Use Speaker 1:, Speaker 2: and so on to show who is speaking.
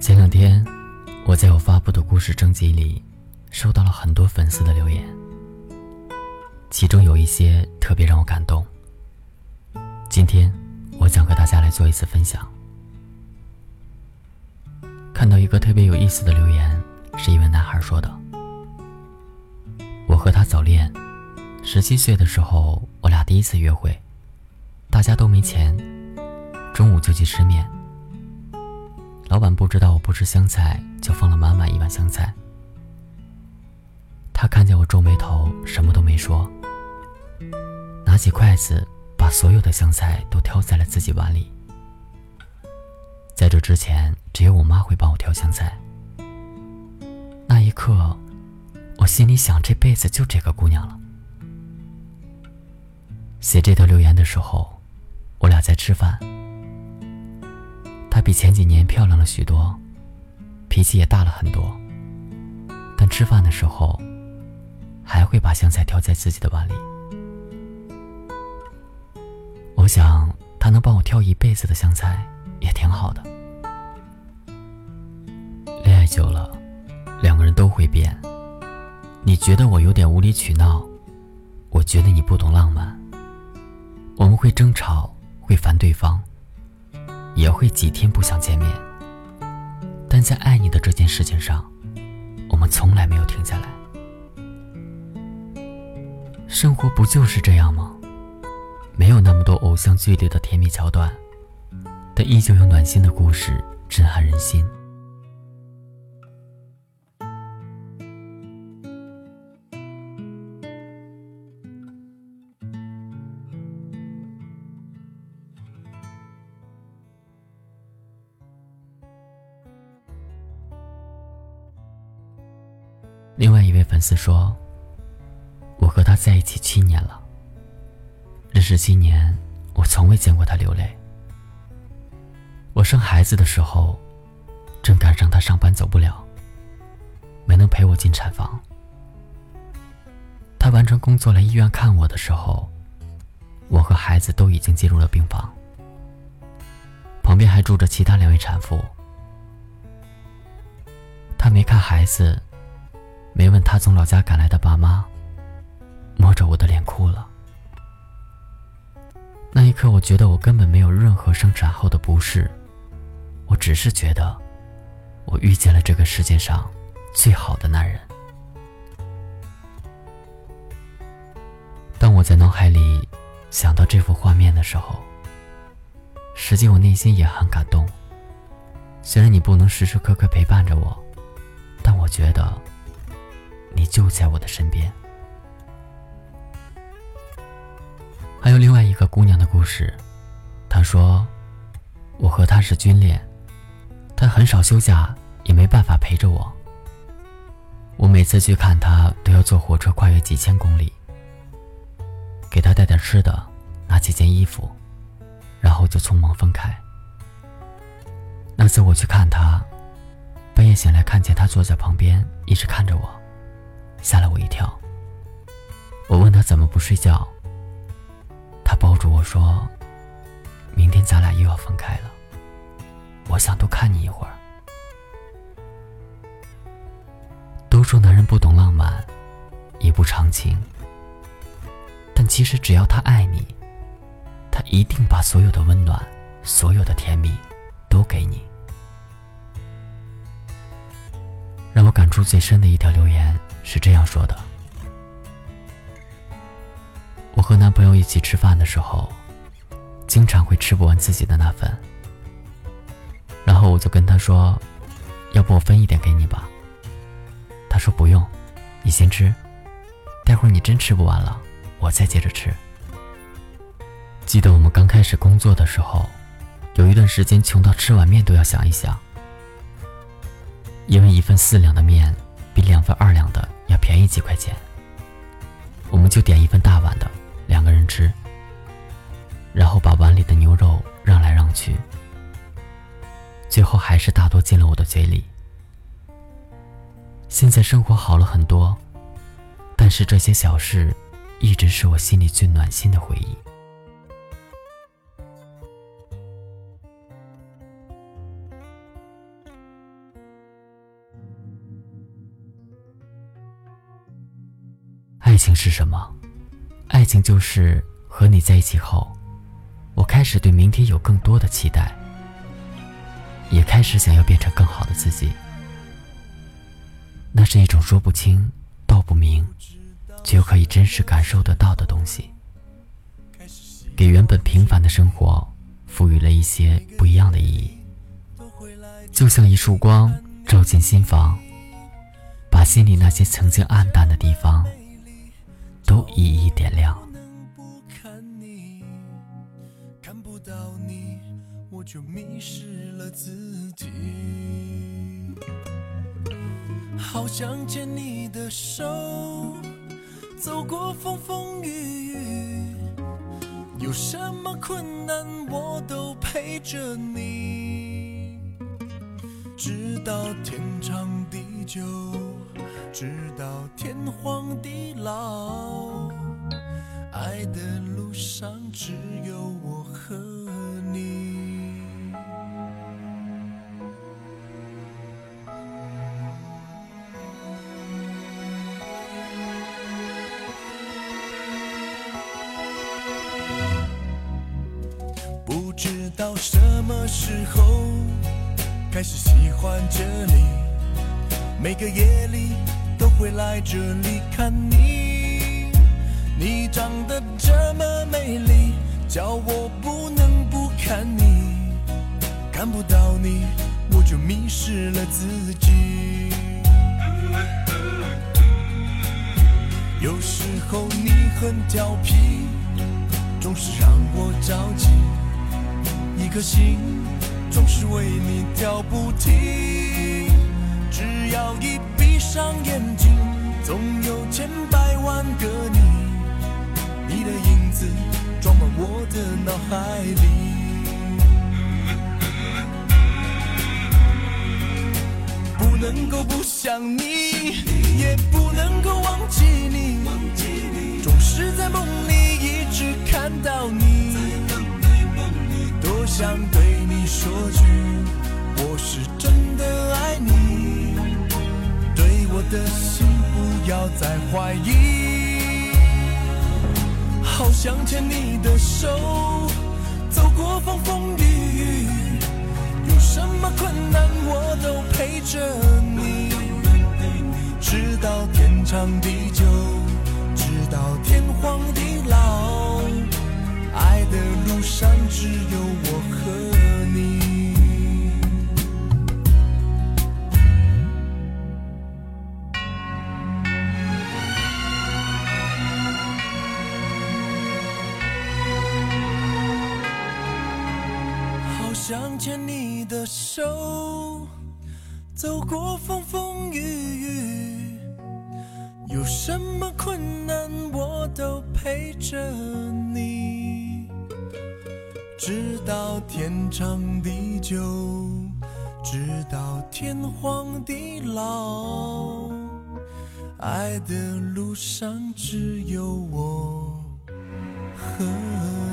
Speaker 1: 前两天，我在我发布的故事征集里，收到了很多粉丝的留言，其中有一些特别让我感动。今天，我想和大家来做一次分享。看到一个特别有意思的留言，是一位男孩说的：“我和他早恋，十七岁的时候，我俩第一次约会，大家都没钱，中午就去吃面。”老板不知道我不吃香菜，就放了满满一碗香菜。他看见我皱眉头，什么都没说，拿起筷子把所有的香菜都挑在了自己碗里。在这之前，只有我妈会帮我挑香菜。那一刻，我心里想，这辈子就这个姑娘了。写这条留言的时候，我俩在吃饭。她比前几年漂亮了许多，脾气也大了很多。但吃饭的时候，还会把香菜挑在自己的碗里。我想，她能帮我挑一辈子的香菜，也挺好的。恋爱久了，两个人都会变。你觉得我有点无理取闹，我觉得你不懂浪漫。我们会争吵，会烦对方。也会几天不想见面，但在爱你的这件事情上，我们从来没有停下来。生活不就是这样吗？没有那么多偶像剧里的甜蜜桥段，但依旧有暖心的故事震撼人心。另外一位粉丝说：“我和他在一起七年了。认识七年，我从未见过他流泪。我生孩子的时候，正赶上他上班走不了，没能陪我进产房。他完成工作来医院看我的时候，我和孩子都已经进入了病房，旁边还住着其他两位产妇。他没看孩子。”没问他从老家赶来的爸妈，摸着我的脸哭了。那一刻，我觉得我根本没有任何生产后的不适，我只是觉得，我遇见了这个世界上最好的男人。当我在脑海里想到这幅画面的时候，实际我内心也很感动。虽然你不能时时刻刻陪伴着我，但我觉得。就在我的身边。还有另外一个姑娘的故事，她说：“我和她是军恋，她很少休假，也没办法陪着我。我每次去看她，都要坐火车跨越几千公里，给她带点吃的，拿几件衣服，然后就匆忙分开。那次我去看她，半夜醒来，看见她坐在旁边，一直看着我。”吓了我一跳。我问他怎么不睡觉，他抱住我说：“明天咱俩又要分开了，我想多看你一会儿。”都说男人不懂浪漫，也不长情，但其实只要他爱你，他一定把所有的温暖、所有的甜蜜都给你。让我感触最深的一条留言。是这样说的：我和男朋友一起吃饭的时候，经常会吃不完自己的那份，然后我就跟他说：“要不我分一点给你吧。”他说：“不用，你先吃，待会儿你真吃不完了，我再接着吃。”记得我们刚开始工作的时候，有一段时间穷到吃碗面都要想一想，因为一份四两的面比两份二两的。要便宜几块钱，我们就点一份大碗的，两个人吃，然后把碗里的牛肉让来让去，最后还是大多进了我的嘴里。现在生活好了很多，但是这些小事，一直是我心里最暖心的回忆。
Speaker 2: 情是什么？爱情就是和你在一起后，我开始对明天有更多的期待，也开始想要变成更好的自己。那是一种说不清道不明，却又可以真实感受得到的东西，给原本平凡的生活赋予了一些不一样的意义。就像一束光照进心房，把心里那些曾经暗淡的地方都一一点亮。看不到你，我就迷失了自己。好想牵你的手，走过风风雨雨，有什么困难我都陪着你，直到天长地久，直到天荒地老，爱的路上只有我和你。不知道什么时候开始喜欢这里？每个夜里都会来这里看你。你长得这么美丽，叫我不能不看你。看不到你，我就迷失了自己。有时候你很调皮，总是让我着急。一颗心总是为你跳不停，要一闭上眼睛，总有千百万个你，你的影子装满我的脑海里。不能够不想你，也不能够忘记你，总是在梦里一直看到你。多想对你说句，我是真的爱你，我的心不要再怀疑。好想牵你的手，走过风风雨雨，有什么困难我都陪着你，直到天长地久，直到天荒地老。爱的路上只有我想牵你的手，走过风风雨雨，有什么困难我都陪着你。直到天长地久，直到天荒地老，爱的路上只有我和。